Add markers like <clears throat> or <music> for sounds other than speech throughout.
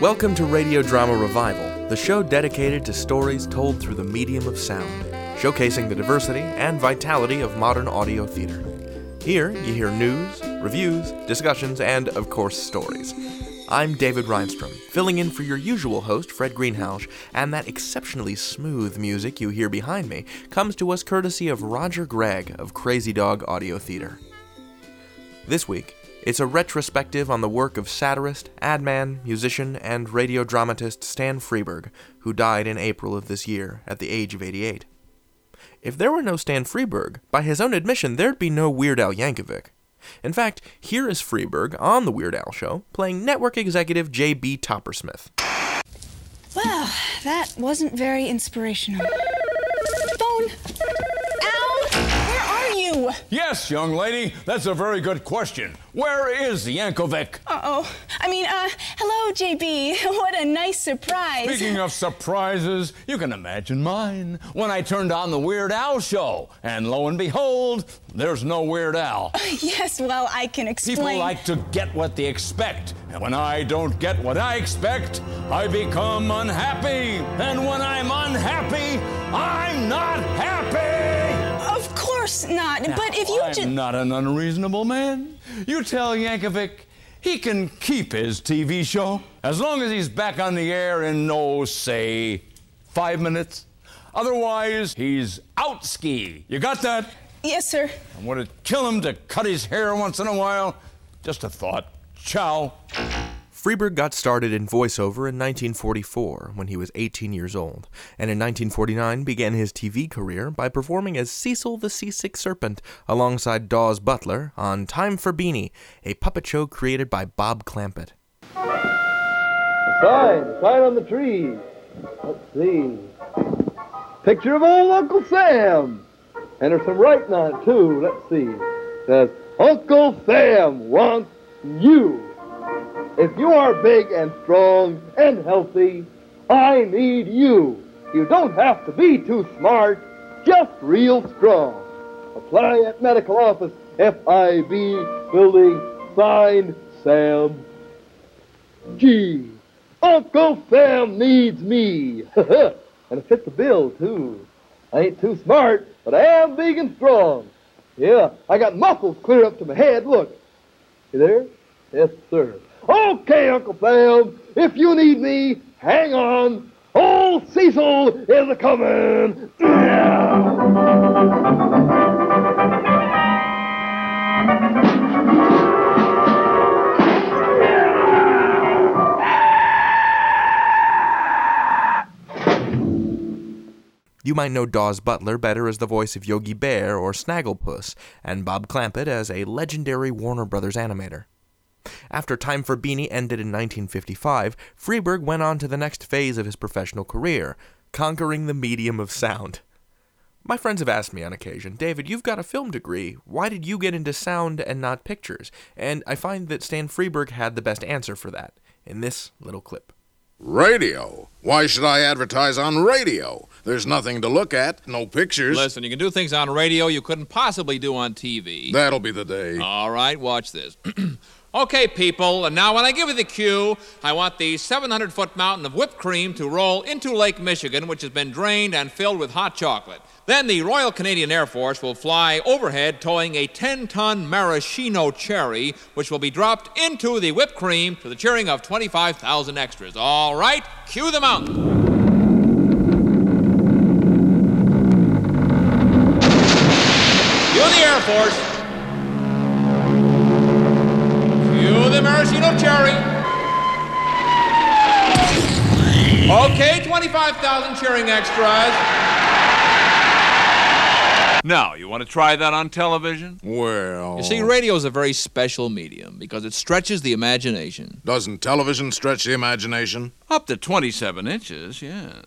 Welcome to Radio Drama Revival, the show dedicated to stories told through the medium of sound, showcasing the diversity and vitality of modern audio theater. Here, you hear news, reviews, discussions, and, of course, stories. I'm David Reinstrom, filling in for your usual host, Fred Greenhalgh, and that exceptionally smooth music you hear behind me comes to us courtesy of Roger Gregg of Crazy Dog Audio Theater. This week, it's a retrospective on the work of satirist, ad man, musician, and radio dramatist Stan Freberg, who died in April of this year at the age of 88. If there were no Stan Freberg, by his own admission, there'd be no Weird Al Yankovic. In fact, here is Freberg on The Weird Al Show playing network executive J.B. Toppersmith. Well, that wasn't very inspirational. Phone! Yes, young lady, that's a very good question. Where is Yankovic? Uh oh. I mean, uh, hello, JB. <laughs> What a nice surprise. Speaking of surprises, you can imagine mine. When I turned on the Weird Al show, and lo and behold, there's no Weird Al. <laughs> yes, well, I can explain. People like to get what they expect. And when I don't get what I expect, I become unhappy. And when I'm unhappy, I'm not happy. Not. But if you I'm just. not an unreasonable man. You tell Yankovic he can keep his TV show as long as he's back on the air in, oh, say, five minutes. Otherwise, he's out ski. You got that? Yes, sir. And would it kill him to cut his hair once in a while? Just a thought. Ciao. Freberg got started in voiceover in 1944 when he was 18 years old, and in 1949 began his TV career by performing as Cecil the Seasick Serpent alongside Daws Butler on Time for Beanie, a puppet show created by Bob Clampett. A Sign, a sign on the tree. Let's see. Picture of old Uncle Sam. And there's some writing on it, too. Let's see. It says, Uncle Sam wants you. If you are big and strong and healthy, I need you. You don't have to be too smart, just real strong. Apply at medical office FIB building signed Sam G. Uncle Sam needs me. <laughs> and it fits the bill, too. I ain't too smart, but I am big and strong. Yeah, I got muscles clear up to my head. Look. You there? Yes, sir. Okay, Uncle Sam, if you need me, hang on. Old Cecil is a coming. You might know Daws Butler better as the voice of Yogi Bear or Snagglepuss, and Bob Clampett as a legendary Warner Brothers animator. After Time for Beanie ended in 1955, Freberg went on to the next phase of his professional career, conquering the medium of sound. My friends have asked me on occasion, David, you've got a film degree. Why did you get into sound and not pictures? And I find that Stan Freberg had the best answer for that in this little clip. Radio? Why should I advertise on radio? There's nothing to look at, no pictures. Listen, you can do things on radio you couldn't possibly do on TV. That'll be the day. All right, watch this. <clears throat> okay, people, and now when I give you the cue, I want the 700 foot mountain of whipped cream to roll into Lake Michigan, which has been drained and filled with hot chocolate. Then the Royal Canadian Air Force will fly overhead towing a 10 ton maraschino cherry, which will be dropped into the whipped cream to the cheering of 25,000 extras. All right, cue the mountain. Cue the Air Force. Maraschino cherry. Okay, 25,000 cheering extras. Now, you want to try that on television? Well. You see, radio is a very special medium because it stretches the imagination. Doesn't television stretch the imagination? Up to 27 inches, yes.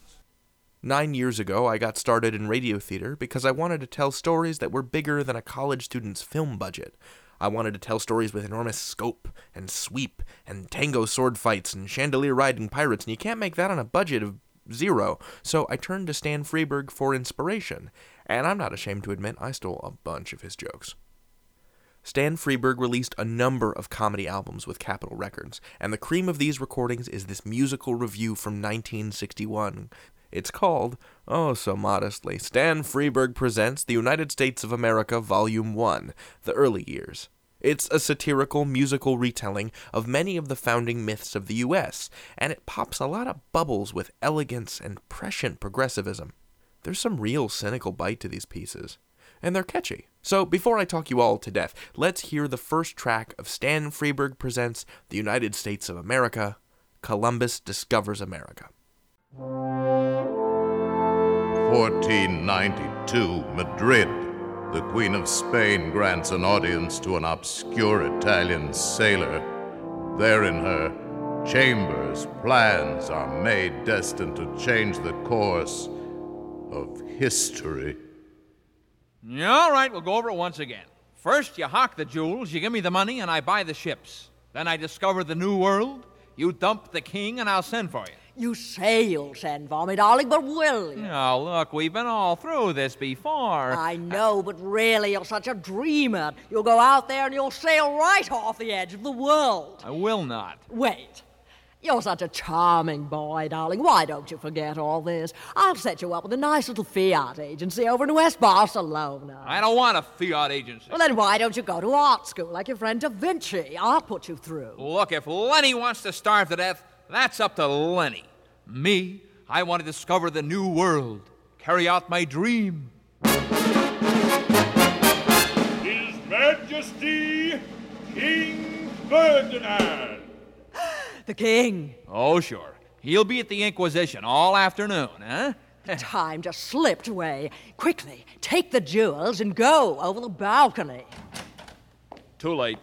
Nine years ago, I got started in radio theater because I wanted to tell stories that were bigger than a college student's film budget. I wanted to tell stories with enormous scope and sweep and tango sword fights and chandelier riding pirates, and you can't make that on a budget of zero. So I turned to Stan Freberg for inspiration, and I'm not ashamed to admit I stole a bunch of his jokes. Stan Freberg released a number of comedy albums with Capitol Records, and the cream of these recordings is this musical review from 1961. It's called, oh so modestly, Stan Freberg Presents the United States of America Volume 1 The Early Years. It's a satirical musical retelling of many of the founding myths of the U.S., and it pops a lot of bubbles with elegance and prescient progressivism. There's some real cynical bite to these pieces and they're catchy. So before I talk you all to death, let's hear the first track of Stan Freberg presents The United States of America. Columbus discovers America. 1492, Madrid. The Queen of Spain grants an audience to an obscure Italian sailor. There in her chambers, plans are made destined to change the course of history. All right, we'll go over it once again. First, you hawk the jewels, you give me the money, and I buy the ships. Then I discover the new world. You dump the king, and I'll send for you. You say you'll send for me, darling, but will you? Now, look, we've been all through this before. I know, but really, you're such a dreamer. You'll go out there and you'll sail right off the edge of the world. I will not. Wait. You're such a charming boy, darling. Why don't you forget all this? I'll set you up with a nice little Fiat agency over in West Barcelona. I don't want a Fiat agency. Well, then why don't you go to art school like your friend Da Vinci? I'll put you through. Look, if Lenny wants to starve to death, that's up to Lenny. Me, I want to discover the new world, carry out my dream. His Majesty King Ferdinand. <gasps> The king. Oh, sure. He'll be at the Inquisition all afternoon, huh? Time just slipped away. Quickly, take the jewels and go over the balcony. Too late.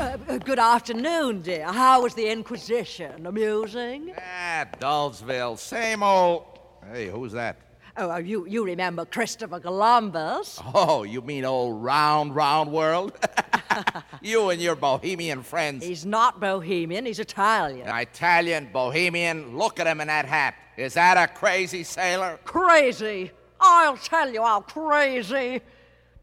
Uh, uh, good afternoon, dear. How was the Inquisition? Amusing? Ah, Dullsville, same old. Hey, who's that? Oh, uh, you, you remember Christopher Columbus? Oh, you mean old round, round world? <laughs> you and your bohemian friends. He's not bohemian, he's Italian. Italian, bohemian. Look at him in that hat. Is that a crazy sailor? Crazy! I'll tell you how crazy.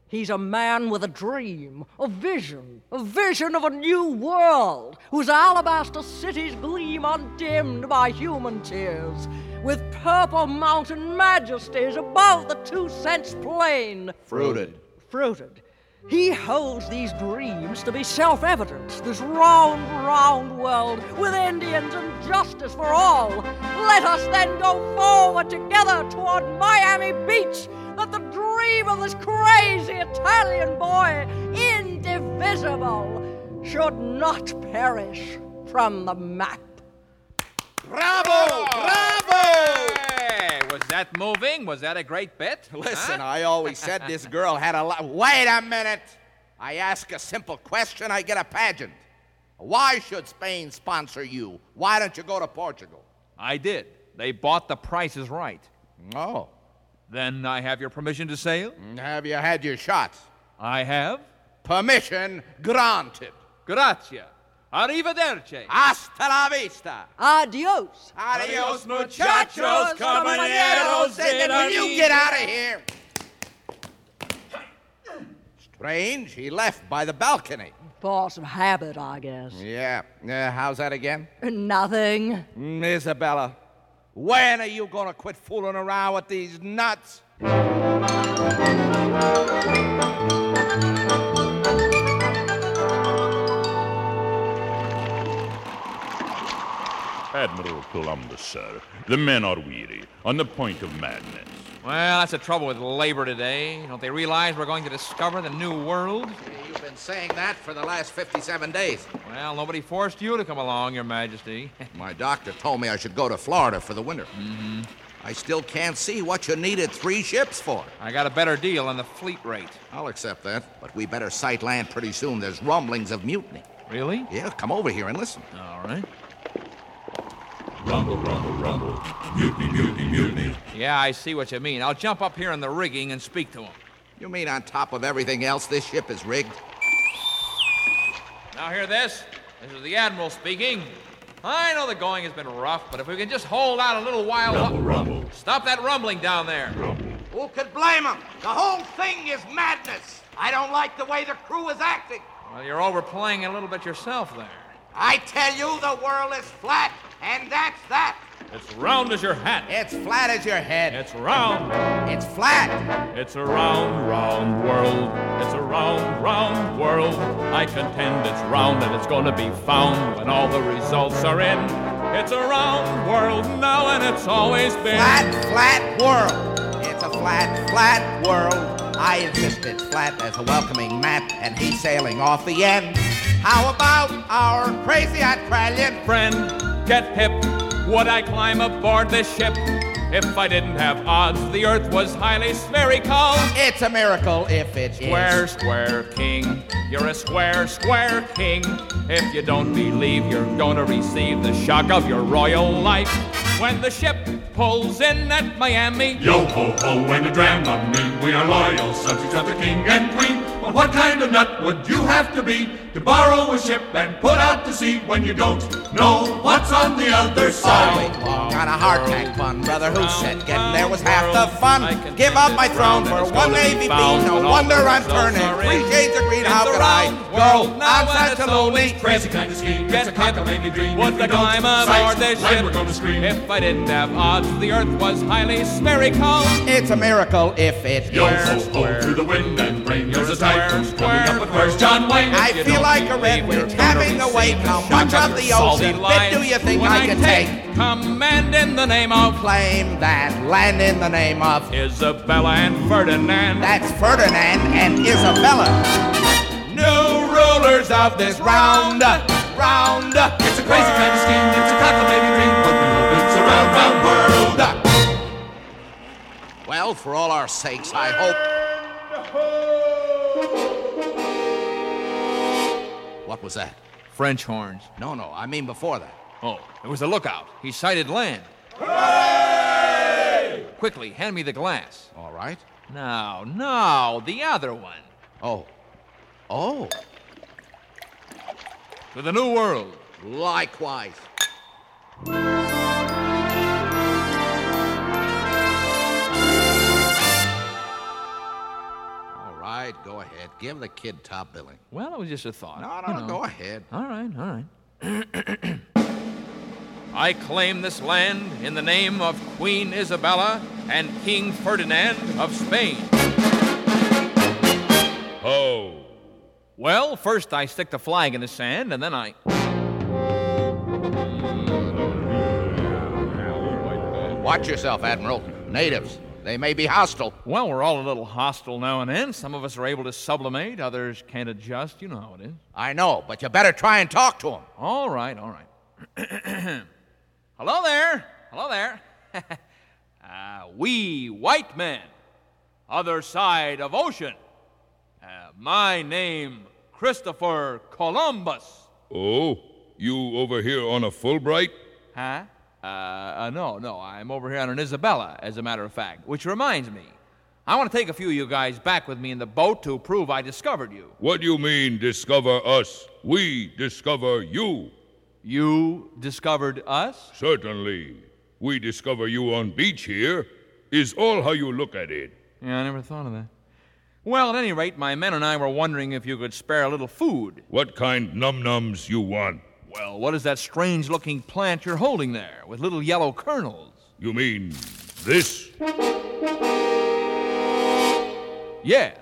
He's a man with a dream, a vision, a vision of a new world, whose alabaster cities gleam undimmed by human tears, with purple mountain majesties above the two cents plain. Fruited. Fruited. He holds these dreams to be self evident, this round, round world with Indians and justice for all. Let us then go forward together toward Miami Beach, that the dream of this crazy Italian boy, indivisible, should not perish from the map. Bravo! Bravo! Hey, was that moving? Was that a great bit? Listen, Huh? I always said this girl had a lot. Wait a minute! I ask a simple question, I get a pageant. Why should Spain sponsor you? Why don't you go to Portugal? I did. They bought the prices right. Oh. Then I have your permission to sail? Have you had your shots? I have. Permission granted. Grazie. Arrivederci. Hasta la vista. Adios. Adios, muchachos, caballeros. Will you get out of here? Strange, he left by the balcony. Force of habit, I guess. Yeah. Uh, how's that again? Nothing. Mm, Isabella, when are you gonna quit fooling around with these nuts? Admiral Columbus, sir. The men are weary, on the point of madness. Well, that's the trouble with labor today. Don't they realize we're going to discover the new world? You've been saying that for the last 57 days. Well, nobody forced you to come along, Your Majesty. <laughs> My doctor told me I should go to Florida for the winter. Mm-hmm. I still can't see what you needed three ships for. I got a better deal on the fleet rate. I'll accept that, but we better sight land pretty soon. There's rumblings of mutiny. Really? Yeah, come over here and listen. All right. Rumble, rumble, rumble. Mutiny, mutiny, mutiny. Yeah, I see what you mean. I'll jump up here in the rigging and speak to him. You mean on top of everything else, this ship is rigged? Now, hear this. This is the Admiral speaking. I know the going has been rough, but if we can just hold out a little while. Rumble, rumble. Stop that rumbling down there. Rumble. Who could blame him? The whole thing is madness. I don't like the way the crew is acting. Well, you're overplaying it a little bit yourself there. I tell you, the world is flat, and that's that. It's round as your hat. It's flat as your head. It's round. It's flat. It's a round, round world. It's a round, round world. I contend it's round and it's gonna be found when all the results are in. It's a round world now and it's always been. Flat, flat world. It's a flat, flat world. I insist it's flat as a welcoming mat, and he's sailing off the end. How about our crazy Australian friend? Get hip. Would I climb aboard this ship? If I didn't have odds, the earth was highly spherical. It's a miracle if it square, is. Square, king. You're a square, square king. If you don't believe, you're gonna receive the shock of your royal life. When the ship pulls in at Miami. Yo ho ho, when the Dramamine, we are loyal subjects of the king and queen. But what kind of nut would you have to be to borrow a ship and put out to sea when you don't know what's on the other side? Oh, wait, long, got a hardtack fun, brother. Who said getting there was half the fun? Give up my throne for one navy bean. No wonder I'm turning three shades of green. How could I go? I'm such a lonely, crazy kind of scheme. It's a cockamamie dream. Would the climb aboard this ship? We're gonna scream. If I didn't have odds, the earth was highly spherical. It's a miracle if it Yo ho ho to the wind and rain. There's a typhoon coming up with where's John Wayne? I feel like a redwood having a wake. How much of the ocean bit do you think I can take? Command in the name of Claim that land in the name of Isabella and Ferdinand. That's Ferdinand and Isabella. New rulers of this round, round. It's a crazy kind of scheme. It's a cockamamie dream, but we hope it's a round, round world. Well, for all our sakes, I hope. What was that? French horns. No, no, I mean before that. Oh, it was a lookout. He sighted land. Quickly, hand me the glass. All right. No, no, the other one. Oh. Oh. To the New World. Likewise. Go ahead. Give the kid top billing. Well, it was just a thought. No, you no, know. go ahead. All right, all right. <clears throat> I claim this land in the name of Queen Isabella and King Ferdinand of Spain. Oh. Well, first I stick the flag in the sand, and then I. Watch yourself, Admiral. Natives. They may be hostile. Well, we're all a little hostile now and then. Some of us are able to sublimate, others can't adjust. You know how it is. I know, but you better try and talk to them. All right, all right. <clears throat> Hello there. Hello there. <laughs> uh, we white men, other side of ocean. Uh, my name, Christopher Columbus. Oh, you over here on a Fulbright? Huh? Uh, uh, no, no, I'm over here on an Isabella, as a matter of fact. Which reminds me, I want to take a few of you guys back with me in the boat to prove I discovered you. What do you mean, discover us? We discover you. You discovered us? Certainly. We discover you on beach here. Is all how you look at it. Yeah, I never thought of that. Well, at any rate, my men and I were wondering if you could spare a little food. What kind num-nums you want? Well, what is that strange looking plant you're holding there with little yellow kernels? You mean this? Yes.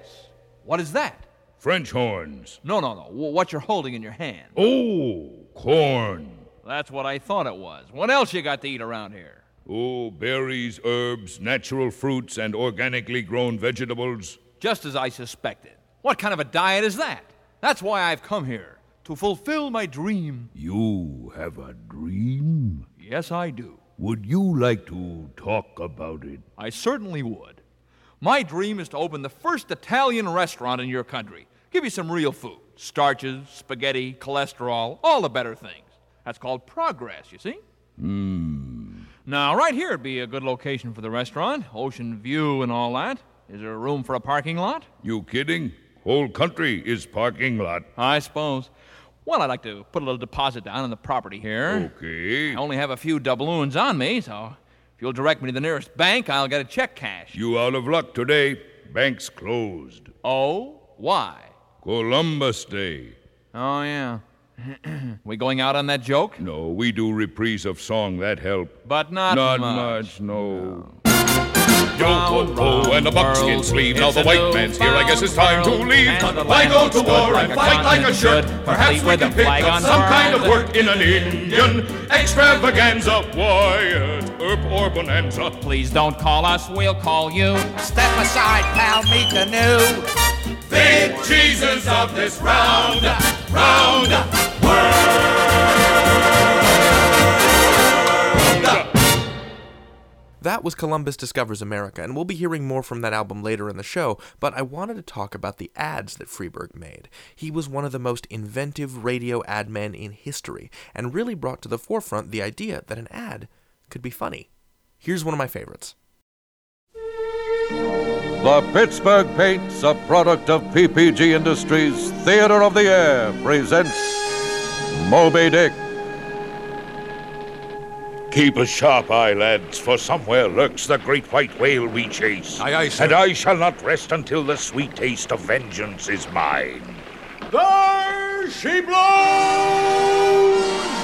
What is that? French horns. No, no, no. What you're holding in your hand. Oh, corn. That's what I thought it was. What else you got to eat around here? Oh, berries, herbs, natural fruits, and organically grown vegetables. Just as I suspected. What kind of a diet is that? That's why I've come here. To fulfill my dream. You have a dream? Yes, I do. Would you like to talk about it? I certainly would. My dream is to open the first Italian restaurant in your country. Give you some real food starches, spaghetti, cholesterol, all the better things. That's called progress, you see? Hmm. Now, right here would be a good location for the restaurant. Ocean view and all that. Is there room for a parking lot? You kidding? Whole country is parking lot. I suppose. Well, I'd like to put a little deposit down on the property here. Okay. I only have a few doubloons on me, so If you'll direct me to the nearest bank, I'll get a check cash. You out of luck today. Bank's closed. Oh? Why? Columbus Day. Oh, yeah. <clears throat> we going out on that joke? No, we do reprise of song that help. But not, Not much. much, no. Yo ho ho and a buckskin sleeve. Now the white man's here. I guess it's time to leave. Why go to war and fight like a shirt? Perhaps we can pick up some kind of work in an Indian extravaganza. Wyatt uh, Earp or Bonanza. Please don't call us, we'll call you. Step aside, pal, meet the new. Big Jesus of this round, round world. That was Columbus Discovers America, and we'll be hearing more from that album later in the show, but I wanted to talk about the ads that Freberg made. He was one of the most inventive radio ad men in history, and really brought to the forefront the idea that an ad could be funny. Here's one of my favorites. The Pittsburgh Paints, a product of PPG Industries, Theater of the Air, presents Moby Dick. Keep a sharp eye, lads, for somewhere lurks the great white whale we chase. Aye, aye, sir. And I shall not rest until the sweet taste of vengeance is mine. There she blows!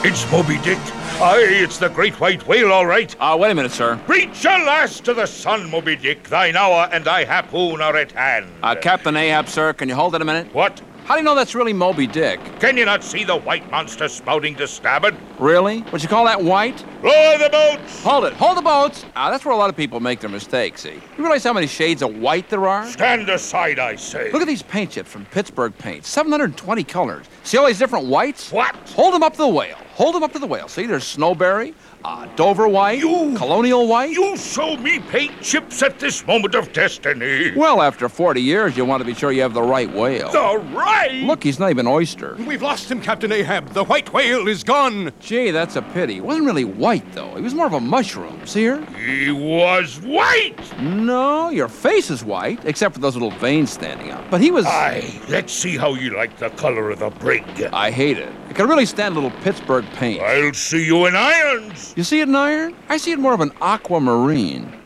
It's Moby Dick. Aye, it's the great white whale, all right. Uh, wait a minute, sir. Preach your last to the sun, Moby Dick. Thine hour and thy harpoon are at hand. Uh, Captain Ahab, sir, can you hold it a minute? What? How do you know that's really Moby Dick? Can you not see the white monster spouting to starboard? Really? Would you call that white? Lower the boats! Hold it. Hold the boats. Ah, that's where a lot of people make their mistakes, see. You realize how many shades of white there are? Stand aside, I say. Look at these paint chips from Pittsburgh Paint. 720 colors. See all these different whites? What? Hold them up to the whale. Hold them up to the whale. See, there's Snowberry, uh, Dover White, You- Colonial White. You show me paint chips at this moment of destiny. Well, after 40 years, you want to be sure you have the right whale. The right? Look, he's not even oyster. We've lost him, Captain Ahab. The white whale is gone. Gee, that's a pity. He wasn't really white, though. He was more of a mushroom. See here? He was white. No, your face is white, except for those little veins standing out. But he was. Aye, let's see how you like the color of the brig. I hate it. It could really stand a little Pittsburgh paint. I'll see you in irons. You see it in iron? I see it more of an aquamarine.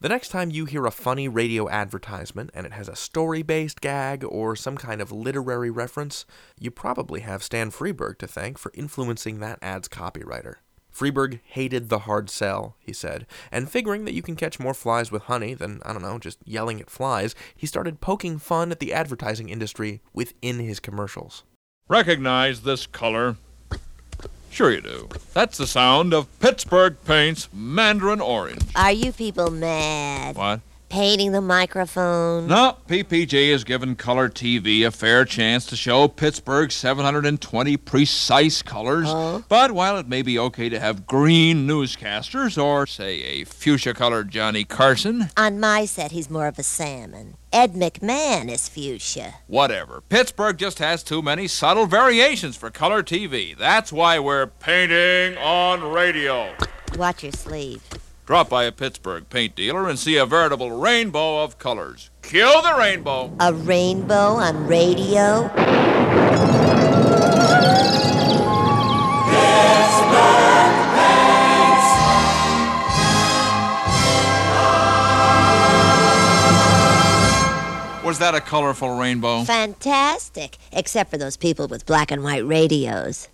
The next time you hear a funny radio advertisement and it has a story based gag or some kind of literary reference, you probably have Stan Freberg to thank for influencing that ad's copywriter. Freberg hated the hard sell, he said, and figuring that you can catch more flies with honey than, I don't know, just yelling at flies, he started poking fun at the advertising industry within his commercials. Recognize this color? Sure you do. That's the sound of Pittsburgh Paint's Mandarin Orange. Are you people mad? What? Painting the microphone? No, PPG has given color TV a fair chance to show Pittsburgh's 720 precise colors. But while it may be okay to have green newscasters or, say, a fuchsia colored Johnny Carson, On my set, he's more of a salmon. Ed McMahon is fuchsia. Whatever. Pittsburgh just has too many subtle variations for color TV. That's why we're painting on radio. Watch your sleeve. Drop by a Pittsburgh paint dealer and see a veritable rainbow of colors. Cue the rainbow. A rainbow on radio? Was that a colorful rainbow? Fantastic. Except for those people with black and white radios.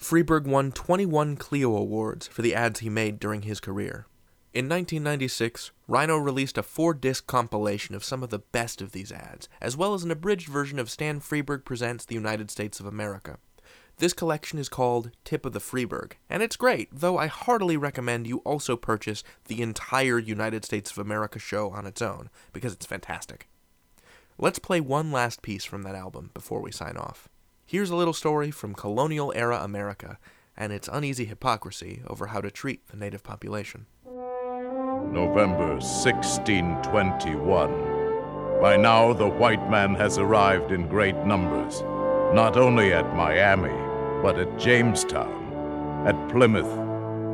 Freberg won 21 Clio Awards for the ads he made during his career. In 1996, Rhino released a four disc compilation of some of the best of these ads, as well as an abridged version of Stan Freberg Presents the United States of America. This collection is called Tip of the Freberg, and it's great, though I heartily recommend you also purchase the entire United States of America show on its own, because it's fantastic. Let's play one last piece from that album before we sign off. Here's a little story from colonial era America and its uneasy hypocrisy over how to treat the native population. November 1621. By now, the white man has arrived in great numbers, not only at Miami, but at Jamestown, at Plymouth,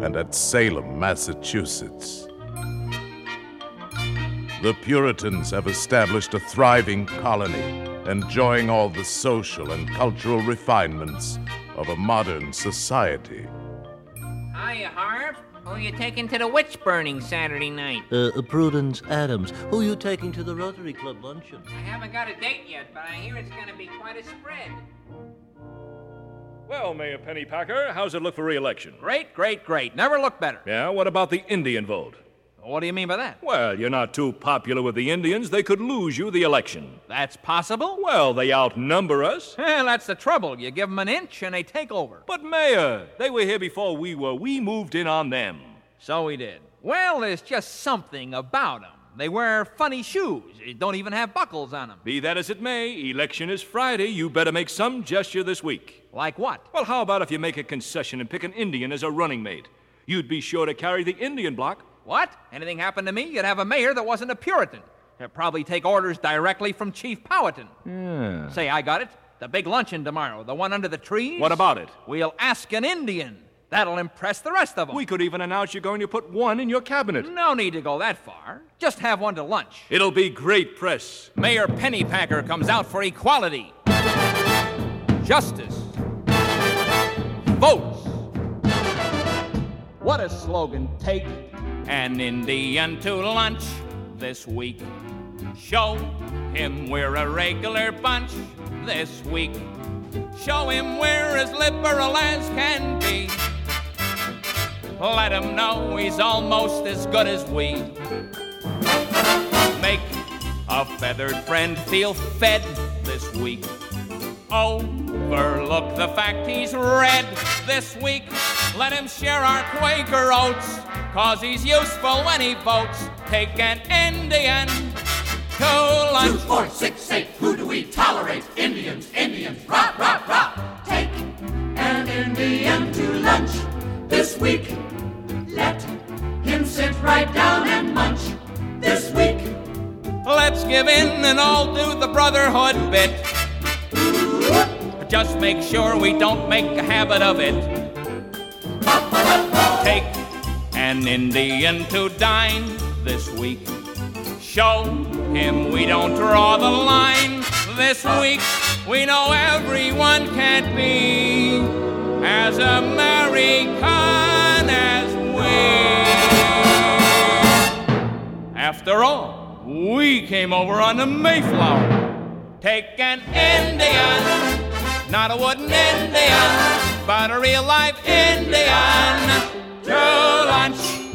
and at Salem, Massachusetts. The Puritans have established a thriving colony, enjoying all the social and cultural refinements of a modern society. Hiya, Harv. Who you taking to the witch burning Saturday night? Uh, Prudence Adams. Who you taking to the Rotary Club luncheon? I haven't got a date yet, but I hear it's gonna be quite a spread. Well, Mayor Pennypacker, how's it look for re-election? Great, great, great. Never looked better. Yeah, what about the Indian vote? What do you mean by that? Well, you're not too popular with the Indians. They could lose you the election. That's possible? Well, they outnumber us. Well, that's the trouble. You give them an inch and they take over. But, Mayor, they were here before we were. We moved in on them. So we did. Well, there's just something about them. They wear funny shoes. They don't even have buckles on them. Be that as it may, election is Friday. You better make some gesture this week. Like what? Well, how about if you make a concession and pick an Indian as a running mate? You'd be sure to carry the Indian block. What? Anything happened to me, you'd have a mayor that wasn't a Puritan. He'd probably take orders directly from Chief Powhatan. Yeah. Say, I got it. The big luncheon tomorrow, the one under the trees. What about it? We'll ask an Indian. That'll impress the rest of them. We could even announce you're going to put one in your cabinet. No need to go that far. Just have one to lunch. It'll be great press. Mayor Pennypacker comes out for equality, justice, votes. What a slogan. Take an Indian to lunch this week. Show him we're a regular bunch this week. Show him we're as liberal as can be. Let him know he's almost as good as we. Make a feathered friend feel fed this week. Overlook the fact he's red this week. Let him share our Quaker oats, cause he's useful when he votes. Take an Indian to lunch. Two, four, six, eight. Who do we tolerate? Indians, Indians, rah, rah, rah. Take an Indian to lunch this week. Let him sit right down and munch this week. Let's give in and all do the brotherhood bit. Just make sure we don't make a habit of it. Take an Indian to dine this week. Show him we don't draw the line this week. We know everyone can't be as American as we. After all, we came over on the Mayflower. Take an Indian, not a wooden Indian, but a real life Indian to lunch.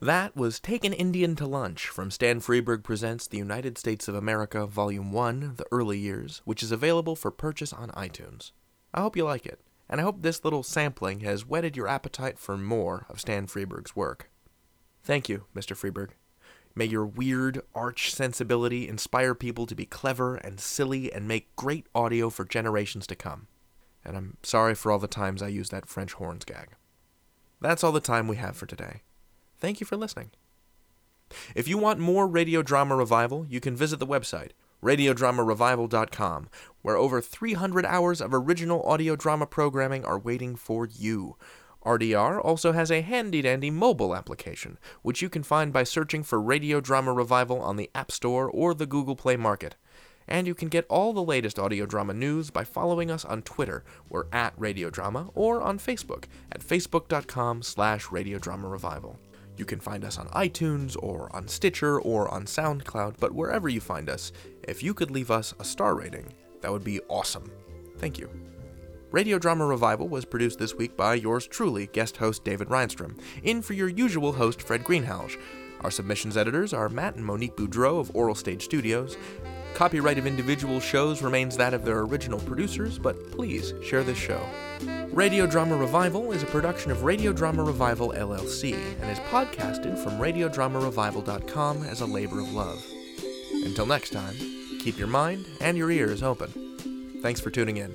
That was Take an Indian to Lunch from Stan Freberg Presents The United States of America, Volume 1, The Early Years, which is available for purchase on iTunes. I hope you like it, and I hope this little sampling has whetted your appetite for more of Stan Freberg's work. Thank you, Mr. Freberg. May your weird, arch sensibility inspire people to be clever and silly and make great audio for generations to come. And I'm sorry for all the times I used that French horns gag. That's all the time we have for today. Thank you for listening. If you want more Radio Drama Revival, you can visit the website, radiodramarevival.com, where over 300 hours of original audio drama programming are waiting for you. RDR also has a handy dandy mobile application, which you can find by searching for Radio Drama Revival on the App Store or the Google Play Market. And you can get all the latest audio drama news by following us on Twitter, we're at Radio Drama, or on Facebook at facebook.com slash radiodramarevival. You can find us on iTunes or on Stitcher or on SoundCloud, but wherever you find us, if you could leave us a star rating, that would be awesome. Thank you. Radio Drama Revival was produced this week by yours truly, guest host David Reinstrom, in for your usual host Fred Greenhalgh. Our submissions editors are Matt and Monique Boudreau of Oral Stage Studios. Copyright of individual shows remains that of their original producers, but please share this show. Radio Drama Revival is a production of Radio Drama Revival LLC and is podcasted from radiodramarevival.com as a labor of love. Until next time, keep your mind and your ears open. Thanks for tuning in,